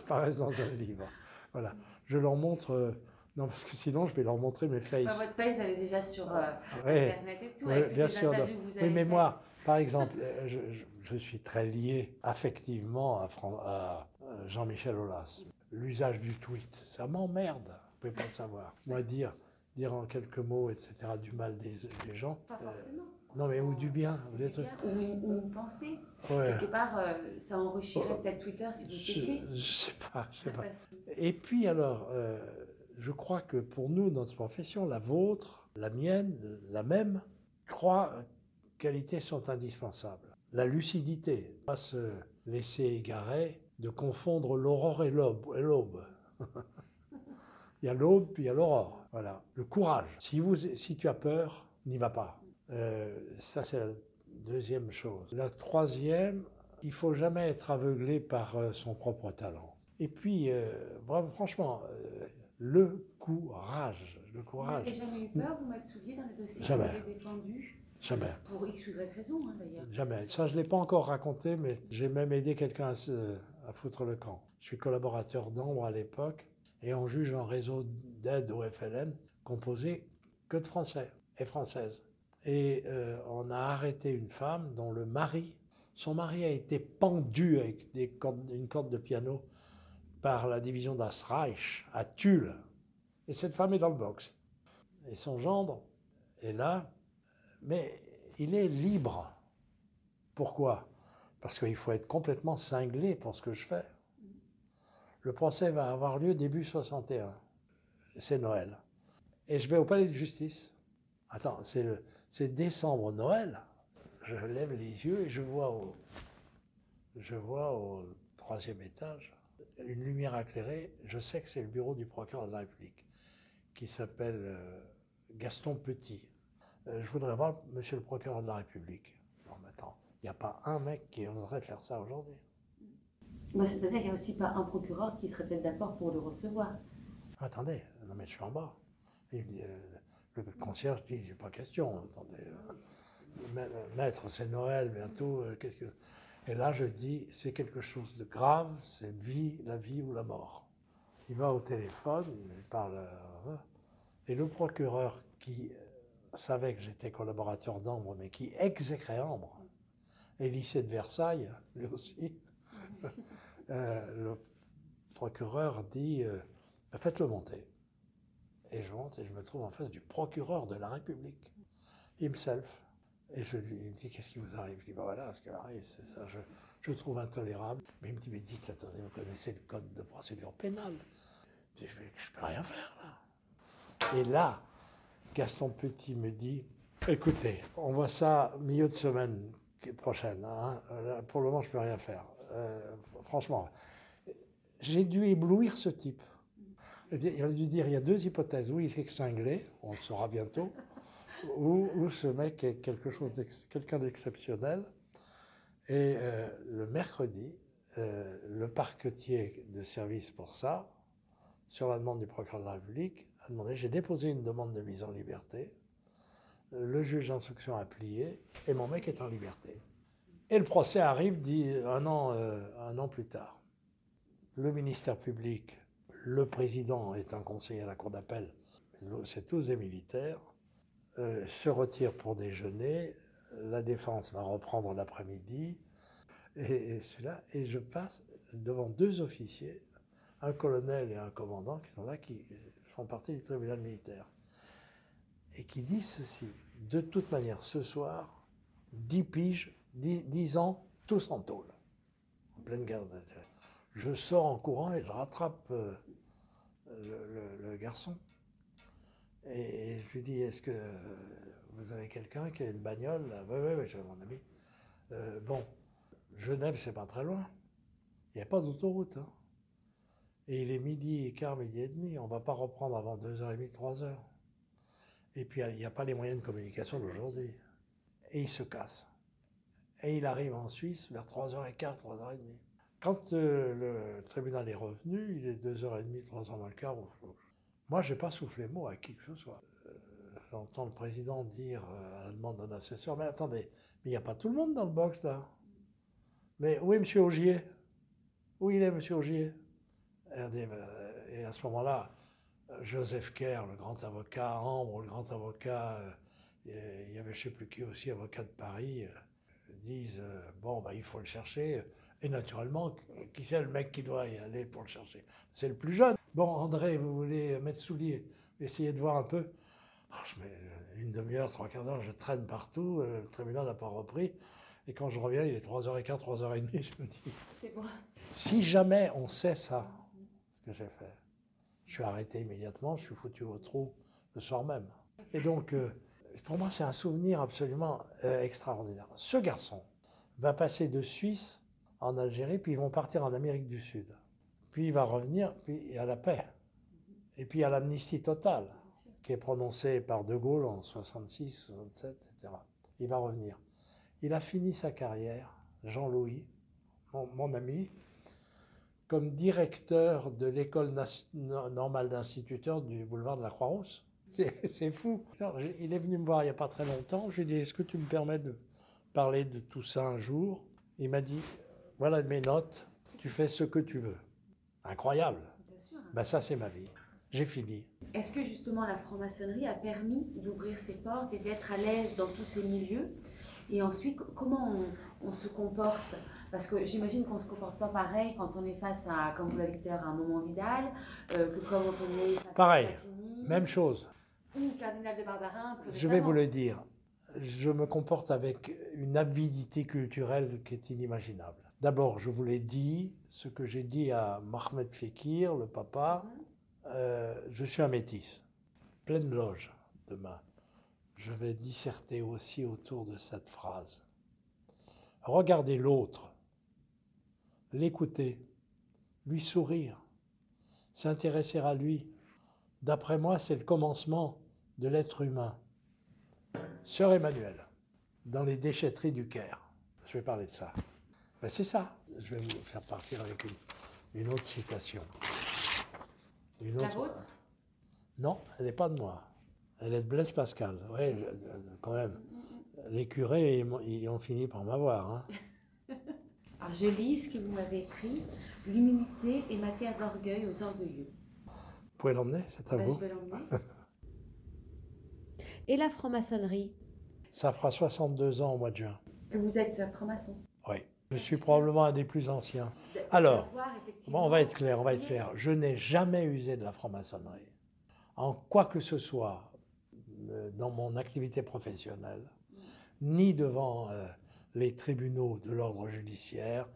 paraisse, dans un livre. Voilà. Je leur montre. Euh, non, parce que sinon, je vais leur montrer mes faces. votre face, elle est déjà sur Internet et tout. avec bien sûr. oui, mais moi, par exemple, euh, je, suis très lié affectivement à, Jean-Michel Aulas. L'usage du tweet, ça m'emmerde, vous ne pouvez pas savoir. Moi, dire, dire en quelques mots, etc., du mal des, gens. Pas forcément. non, mais ou du bien. Ou, ou, une, pensée. Quelque part, euh, ça enrichirait oh. peut-être Twitter si vous étiez. Je ne sais pas, je sais pas. Et puis alors, euh, je crois que pour nous, notre profession, la vôtre, la mienne, la même, croit qualités sont indispensables. La lucidité, pas se laisser égarer, de confondre l'aurore et l'aube. il y a l'aube, puis il y a l'aurore. Voilà. Le courage. Si, vous, si tu as peur, n'y va pas. Euh, ça, c'est la deuxième chose. La troisième, il faut jamais être aveuglé par euh, son propre talent. Et puis, euh, franchement, le courage. Le courage. Vous n'avez jamais eu peur, vous m'avez souvié dans les dossiers que vous avez défendus Jamais. Pour X ou Y raison, hein, d'ailleurs. Jamais. Ça, je ne l'ai pas encore raconté, mais j'ai même aidé quelqu'un à, foutre le camp. Je suis collaborateur d'Ambre à l'époque, et on juge un réseau d'aide au FLN composé que de Français et Françaises. Et euh, on a arrêté une femme dont le mari, son mari a été pendu avec des une corde de piano par la division Das Reich à Tulle. Et cette femme est dans le box. Et son gendre est là, mais il est libre. Pourquoi? Parce qu'il faut être complètement cinglé pour ce que je fais. Le procès va avoir lieu début 61. C'est Noël. Et je vais au palais de justice. Attends, c'est décembre, Noël. Je lève les yeux et je vois au, je vois au troisième étage une lumière éclairée. Je sais que c'est le bureau du procureur de la République qui s'appelle euh, Gaston Petit. Euh, je voudrais voir monsieur le procureur de la République. Non, mais attends, il n'y a pas un mec qui oserait faire ça aujourd'hui. Bah, C'est-à-dire qu'il n'y a aussi pas un procureur qui serait peut-être d'accord pour le recevoir. Attendez, non mais je suis en bas. Euh, le concierge dit, j'ai pas question, attendez. Euh, maître, c'est Noël bientôt, qu'est-ce que... Et là, je dis, c'est quelque chose de grave, c'est vie, la vie ou la mort. Il va au téléphone, il parle... et le procureur qui savait que j'étais collaborateur d'Ambre, mais qui exécrait Ambre, et lycée de Versailles, lui aussi, euh, le procureur dit euh, bah, faites-le monter. Et je monte et je me trouve en face du procureur de la République, himself. Et je lui dis Qu'est-ce qui vous arrive? Je dis bah, Voilà, ce qui arrive, c'est ça, je, je, trouve intolérable. Mais il me dit Mais dites, attendez, vous connaissez le code de procédure pénale? Je dis Je ne peux rien faire là. Et là, Gaston Petit me dit écoutez, on voit ça milieu de semaine prochaine. Hein. pour le moment, je ne peux rien faire. Euh, franchement, j'ai dû éblouir ce type. Il a dû dire il y a deux hypothèses. Ou il est extingué, on le saura bientôt, ou, ce mec est quelque chose quelqu'un d'exceptionnel. Et euh, le mercredi, euh, le parquetier de service pour ça, sur la demande du procureur de la République, j'ai déposé une demande de mise en liberté, le juge d'instruction a plié et mon mec est en liberté. Et le procès arrive dit, un, an, euh, un an plus tard. Le ministère public, le président est un conseiller à la cour d'appel, c'est tous des militaires, euh, se retire pour déjeuner, la défense va reprendre l'après-midi, et, et je passe devant deux officiers, un colonel et un commandant qui sont là, qui font partie du tribunal militaire, et qui disent ceci, de toute manière, ce soir, 10 piges, 10, ans, tous en tôle, en pleine guerre Je sors en courant et je rattrape euh, le, garçon. Et, je lui dis, est-ce que vous avez quelqu'un qui a une bagnole? Oui, oui, oui, j'ai mon ami. Euh, bon, Genève, c'est pas très loin. Il n'y a pas d'autoroute. Hein. Et il est midi et quart, midi et demi. On ne va pas reprendre avant 2h30, 3h. Et puis, il n'y a pas les moyens de communication d'aujourd'hui. Et il se casse. Et il arrive en Suisse vers 3h15, 3h30. Quand euh, le tribunal est revenu, il est 2h30, 3h moins le quart. Moi, je n'ai pas soufflé mot à qui que ce soit. Euh, j'entends le président dire euh, à la demande d'un assesseur, mais attendez, mais il n'y a pas tout le monde dans le box là? Mais où est M. Augier? Où il est, M. Augier? Et à ce moment-là, Joseph Kerr, le grand avocat, Ambre, le grand avocat, il y avait je ne sais plus qui aussi, avocat de Paris, disent, bon, bah, il faut le chercher. Et naturellement, qui c'est le mec qui doit y aller pour le chercher? C'est le plus jeune. Bon, André, vous voulez mettre soulier, essayez de voir un peu. Ah, je mets une demi-heure, trois quarts d'heure, je traîne partout, euh, le tribunal n'a pas repris. Et quand je reviens, il est 3h15, 3h30, je me dis. C'est bon. Si jamais on sait ça, que j'ai fait, je suis arrêté immédiatement, je suis foutu au trou le soir même. Et donc, euh, pour moi, c'est un souvenir absolument euh, extraordinaire. Ce garçon va passer de Suisse en Algérie, puis ils vont partir en Amérique du Sud. Puis il va revenir, puis il y a la paix. Et puis il y a l'amnistie totale, qui est prononcée par De Gaulle en 66, 67, etc. Il va revenir. Il a fini sa carrière, Jean-Louis, mon, ami, comme directeur de l'école normale d'instituteurs du boulevard de la Croix-Rousse. C'est fou. Il est venu me voir il n'y a pas très longtemps. Je lui ai dit, est-ce que tu me permets de parler de tout ça un jour? Il m'a dit, voilà mes notes, tu fais ce que tu veux. Incroyable. Ben ça, c'est ma vie. J'ai fini. Est-ce que justement la franc-maçonnerie a permis d'ouvrir ses portes et d'être à l'aise dans tous ces milieux? Et ensuite, comment on, se comporte? Parce que j'imagine qu'on ne se comporte pas pareil quand on est face à, comme vous l'avez dit à un moment Vidal, euh, que comme on est face pareil. même chose. Ou cardinal de Barbarin. Je vais vous le dire. Je me comporte avec une avidité culturelle qui est inimaginable. D'abord, je vous l'ai dit, ce que j'ai dit à Mohamed Fekir, le papa, euh, je suis un métis, pleine loge demain. Je vais disserter aussi autour de cette phrase. Regardez l'autre, l'écouter, lui sourire, s'intéresser à lui. D'après moi, c'est le commencement de l'être humain. Sœur Emmanuel, dans les déchetteries du Caire, je vais parler de ça. Ben, c'est ça. Je vais vous faire partir avec une, autre citation. Une autre, La Non, elle n'est pas de moi. Elle est de Blaise Pascal. Oui, quand même. Les curés, ils, ont fini par m'avoir. Hein. Alors, je lis ce que vous m'avez écrit. L'humilité est matière d'orgueil aux orgueilleux. Vous pouvez l'emmener, c'est à ben, vous. Je vais l'emmener. Et la franc-maçonnerie? Ça fera 62 ans au mois de juin. Que vous êtes franc-maçon Oui. Je suis probablement un des plus anciens. Alors, on va être clair, on va être clair. Je n'ai jamais usé de la franc-maçonnerie. En quoi que ce soit, euh, dans mon activité professionnelle, ni devant euh, les tribunaux de l'ordre judiciaire,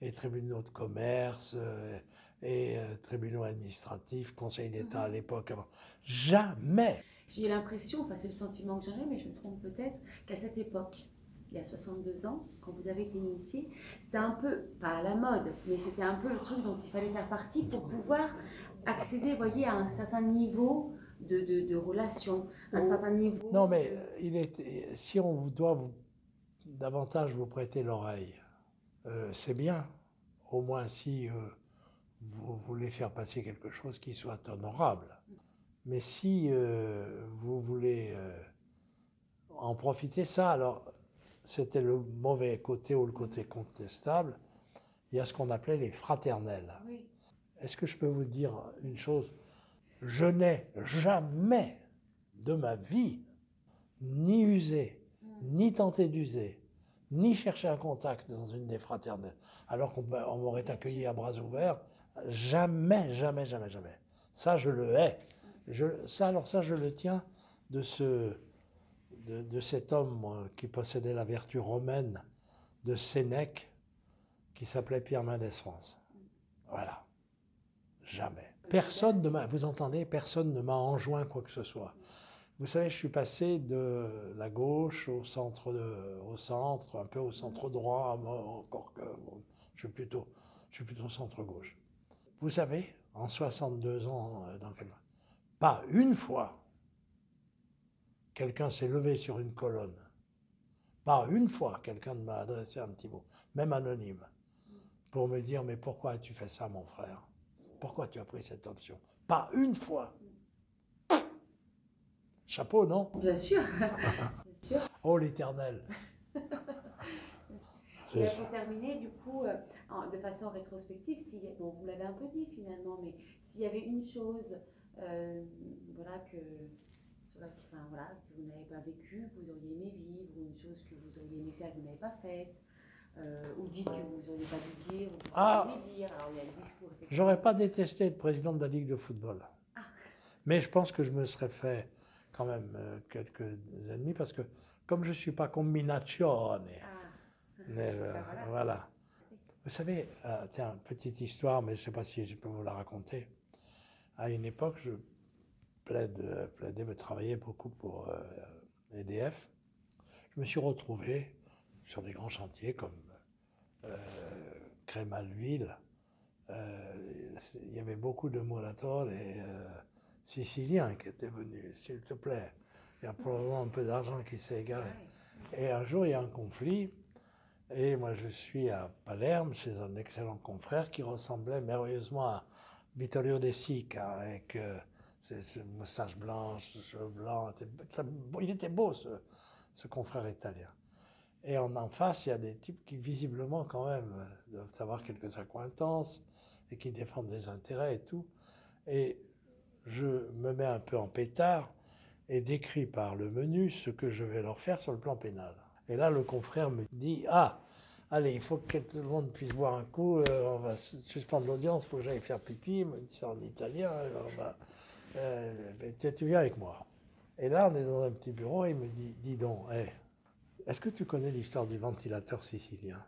les tribunaux de commerce euh, et tribunaux administratifs, Conseil d'État à mhm. l'époque. Jamais. J'ai l'impression, enfin c'est le sentiment que j'avais, mais je me trompe peut-être, qu'à cette époque, il y a 62 ans, quand vous avez été initié, c'était un peu, pas à la mode, mais c'était un peu le truc dont il fallait faire partie pour pouvoir accéder, voyez, à un certain niveau de, de, de relation, un certain niveau. Non, mais euh, il est, si on vous doit vous, davantage vous prêter l'oreille, euh, c'est bien, au moins si euh, vous voulez faire passer quelque chose qui soit honorable. Mais si vous voulez en profiter, ça, alors c'était le mauvais côté ou le côté contestable. Il y a ce qu'on appelait les fraternels. Est-ce que je peux vous dire une chose? Je n'ai jamais de ma vie ni usé. Ni tenté d'user, ni cherché un contact dans une des fraternelles, alors qu'on m'aurait accueilli à bras ouverts. Jamais, jamais, jamais, jamais. Ça, je le hais. Ça, alors ça, je le tiens de ce, de, cet homme qui possédait la vertu romaine de Sénèque, qui s'appelait Pierre Mendès France. Voilà. Jamais. Personne ne m'a, vous entendez, personne ne m'a enjoint quoi que ce soit. Vous savez, je suis passé de la gauche au centre, au centre, un peu au centre droit, encore que je suis plutôt, je suis plutôt centre gauche. Vous savez, en 62 ans, euh, dans pas une fois, quelqu'un s'est levé sur une colonne Pas une fois, quelqu'un m'a adressé un petit mot, même anonyme, pour me dire Mais pourquoi as-tu fait ça, mon frère? Pourquoi tu as pris cette option? Pas une fois. Chapeau, non? Bien sûr. Oh l'éternel Et pour terminer, du coup, euh, de façon rétrospective, si, bon, vous l'avez un peu dit finalement, mais s'il y avait une chose euh, voilà, que, enfin, voilà, que vous n'avez pas vécue, que vous auriez aimé vivre, ou une chose que vous auriez aimé faire que vous n'avez pas faite, euh, ou dites que vous n'auriez pas dû dire, ou que vous ah, dire. Alors, il y a le discours. J'aurais pas détesté être président de la Ligue de football. Ah. Mais je pense que je me serais fait quand même quelques ennemis parce que comme je ne suis pas combinazione, ah. euh, voilà. Vous savez, euh, tiens, petite histoire, mais je ne sais pas si je peux vous la raconter. À une époque, je plaide, plaidais, me travaillais beaucoup pour EDF. Euh, e je me suis retrouvé sur des grands chantiers comme euh, crème à l'huile. Il y avait beaucoup de murators et siciliens qui étaient venus, s'il te plaît il y a probablement un peu d'argent qui s'est égaré. Et un jour, il y a un conflit, et moi je suis à Palerme chez un excellent confrère qui ressemblait merveilleusement à Vittorio De Sica, avec euh, ses, moustaches blanches, ses cheveux blancs. Il était beau, ce, confrère italien. Et en, face, il y a des types qui, visiblement, quand même, doivent avoir quelques accointances et qui défendent des intérêts et tout. Et je me mets un peu en pétard et décrit par le menu ce que je vais leur faire sur le plan pénal. Et là, le confrère me dit Ah, allez, il faut que tout le monde puisse boire un coup, euh, on va suspendre l'audience, il faut que j'aille faire pipi, ça en italien, on va, euh, tu, viens avec moi. Et là, on est dans un petit bureau, et il me dit Dis donc, est-ce que tu connais l'histoire du ventilateur sicilien?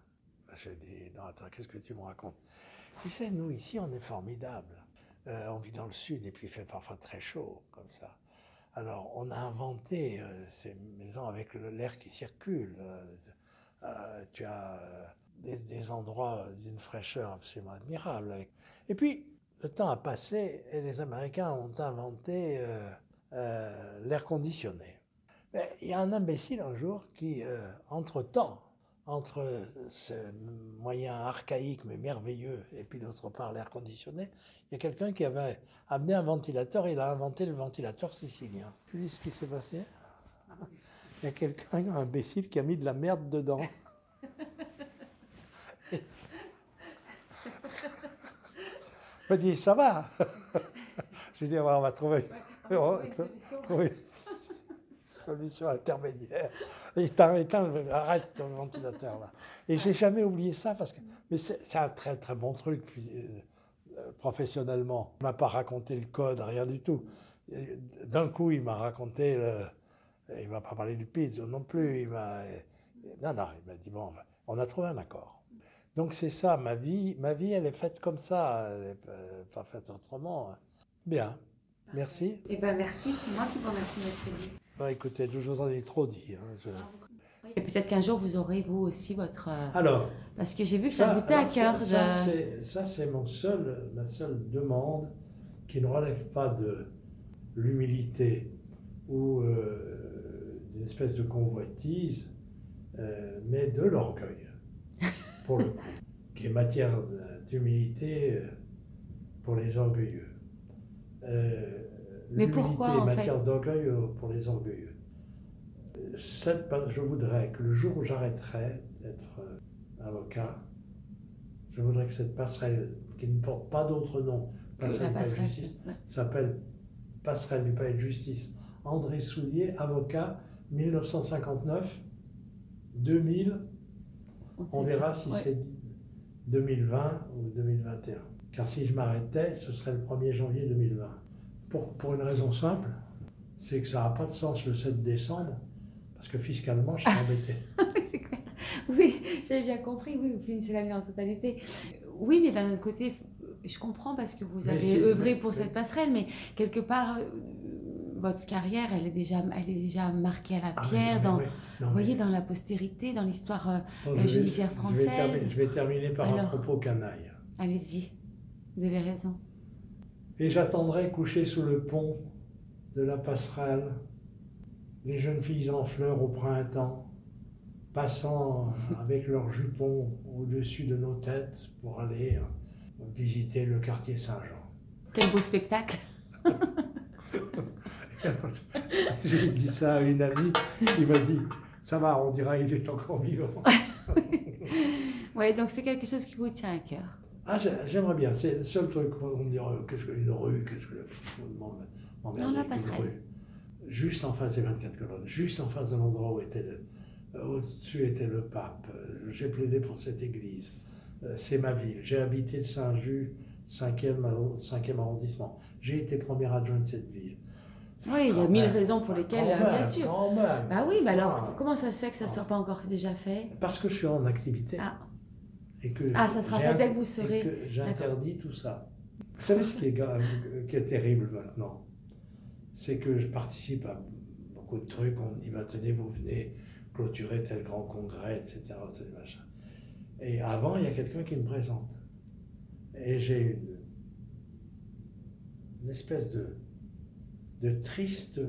J'ai dit Non, attends, qu'est-ce que tu me racontes? Tu sais, nous, ici, on est formidable. Euh, on vit dans le sud, et puis il fait parfois très chaud, comme ça. Alors, on a inventé euh, ces maisons avec l'air qui circule. Euh, tu as des, endroits d'une fraîcheur absolument admirable. Et puis, le temps a passé et les Américains ont inventé l'air conditionné. il y a un imbécile un jour qui, entre-temps, entre ce moyen archaïque mais merveilleux et puis d'autre part l'air conditionné, il y a quelqu'un qui avait amené un ventilateur, il a inventé le ventilateur sicilien. Tu sais ce qui s'est passé? Il y a quelqu'un, un imbécile, qui a mis de la merde dedans. Il m'a dit, ça va? J'ai dit, on va trouver, trouver une solution intermédiaire. Éteins, arrête ton ventilateur là. Et j'ai jamais oublié ça parce que, mais c'est un très très bon truc euh, professionnellement. Il m'a pas raconté le code, rien du tout. D'un coup, il m'a raconté le, il m'a pas parlé du pizza non plus. Il m'a, non non, il m'a dit bon, on a trouvé un accord. Donc c'est ça, ma vie, ma vie, elle est faite comme ça, elle n'est pas faite autrement. Bien, merci. Eh ben merci, c'est moi qui vous remercie, Merci. Bah, écoutez, je vous en ai trop dit. Hein, Et peut-être qu'un jour vous aurez vous aussi votre. Euh, alors. Parce que j'ai vu que ça, vous tenait à cœur. Ça, c'est mon seul, ma seule demande qui ne relève pas de l'humilité ou euh, d'une espèce de convoitise, euh, mais de l'orgueil, pour le coup, qui est matière d'humilité pour les orgueilleux. Mais pourquoi en matière d'orgueil euh, pour les orgueilleux. Cette, je voudrais que le jour où j'arrêterai d'être euh, avocat, je voudrais que cette passerelle, qui ne porte pas d'autre nom, passerelle, passerelle justice, s'appelle passerelle du palais de justice. André Soulier, avocat, 1959, 2000. On verra si c'est 2020 ou 2021. Car si je m'arrêtais, ce serait le 1er janvier 2020. Pour, une raison simple, c'est que ça n'a pas de sens le 7 décembre, parce que fiscalement, je suis embêté. c'est clair. Oui, j'avais bien compris, oui, vous finissez l'année en totalité. Oui, mais d'un autre côté, je comprends parce que vous avez œuvré pour cette passerelle, mais quelque part, euh, votre carrière, elle est déjà, elle est déjà marquée à la ah, pierre, dans, vous voyez, dans la postérité, dans l'histoire euh, judiciaire française. Je vais, terminer, par un propos canaille. Allez-y, vous avez raison et j'attendrai couché sous le pont de la passerelle les jeunes filles en fleurs au printemps, passant avec leurs jupons au-dessus de nos têtes pour aller euh, visiter le quartier Saint-Jean. Quel beau spectacle J'ai dit ça à une amie qui m'a dit Ça va, on dira il est encore vivant. oui, donc c'est quelque chose qui vous tient à cœur. Ah, j'aimerais bien. C'est le seul truc où on me dirait qu'est-ce qu'une rue, qu'est-ce que le fou Non, la passerelle. Juste en face des 24 colonnes, juste en face de l'endroit où était le, au-dessus était le pape. J'ai plaidé pour cette église. Euh, c'est ma ville. J'ai habité le Saint-Just, 5e, arrondissement. J'ai été premier adjoint de cette ville. Oui, il y a mille raisons pour lesquelles, bien sûr. Même. Bah oui, mais alors ah. comment ça se fait que ça ne soit pas encore déjà fait? Parce que je suis en activité. Ah, et que ah ça sera fait dès que vous serez. J'interdis tout ça. Vous savez ce qui est, qui est terrible maintenant? C'est que je participe à beaucoup de trucs. On me dit, bah, tenez, vous venez clôturer tel grand congrès, etc. Et avant, il y a quelqu'un qui me présente. Et j'ai une, une espèce de, de triste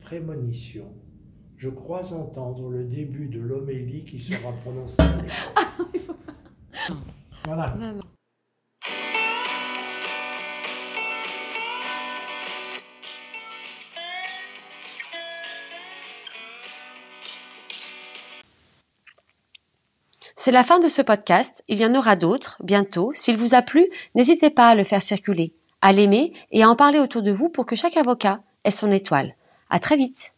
prémonition. Je crois entendre le début de l'homélie qui sera prononcée voilà. C'est la fin de ce podcast. Il y en aura d'autres bientôt. S'il vous a plu, n'hésitez pas à le faire circuler, à l'aimer et à en parler autour de vous pour que chaque avocat ait son étoile. À très vite.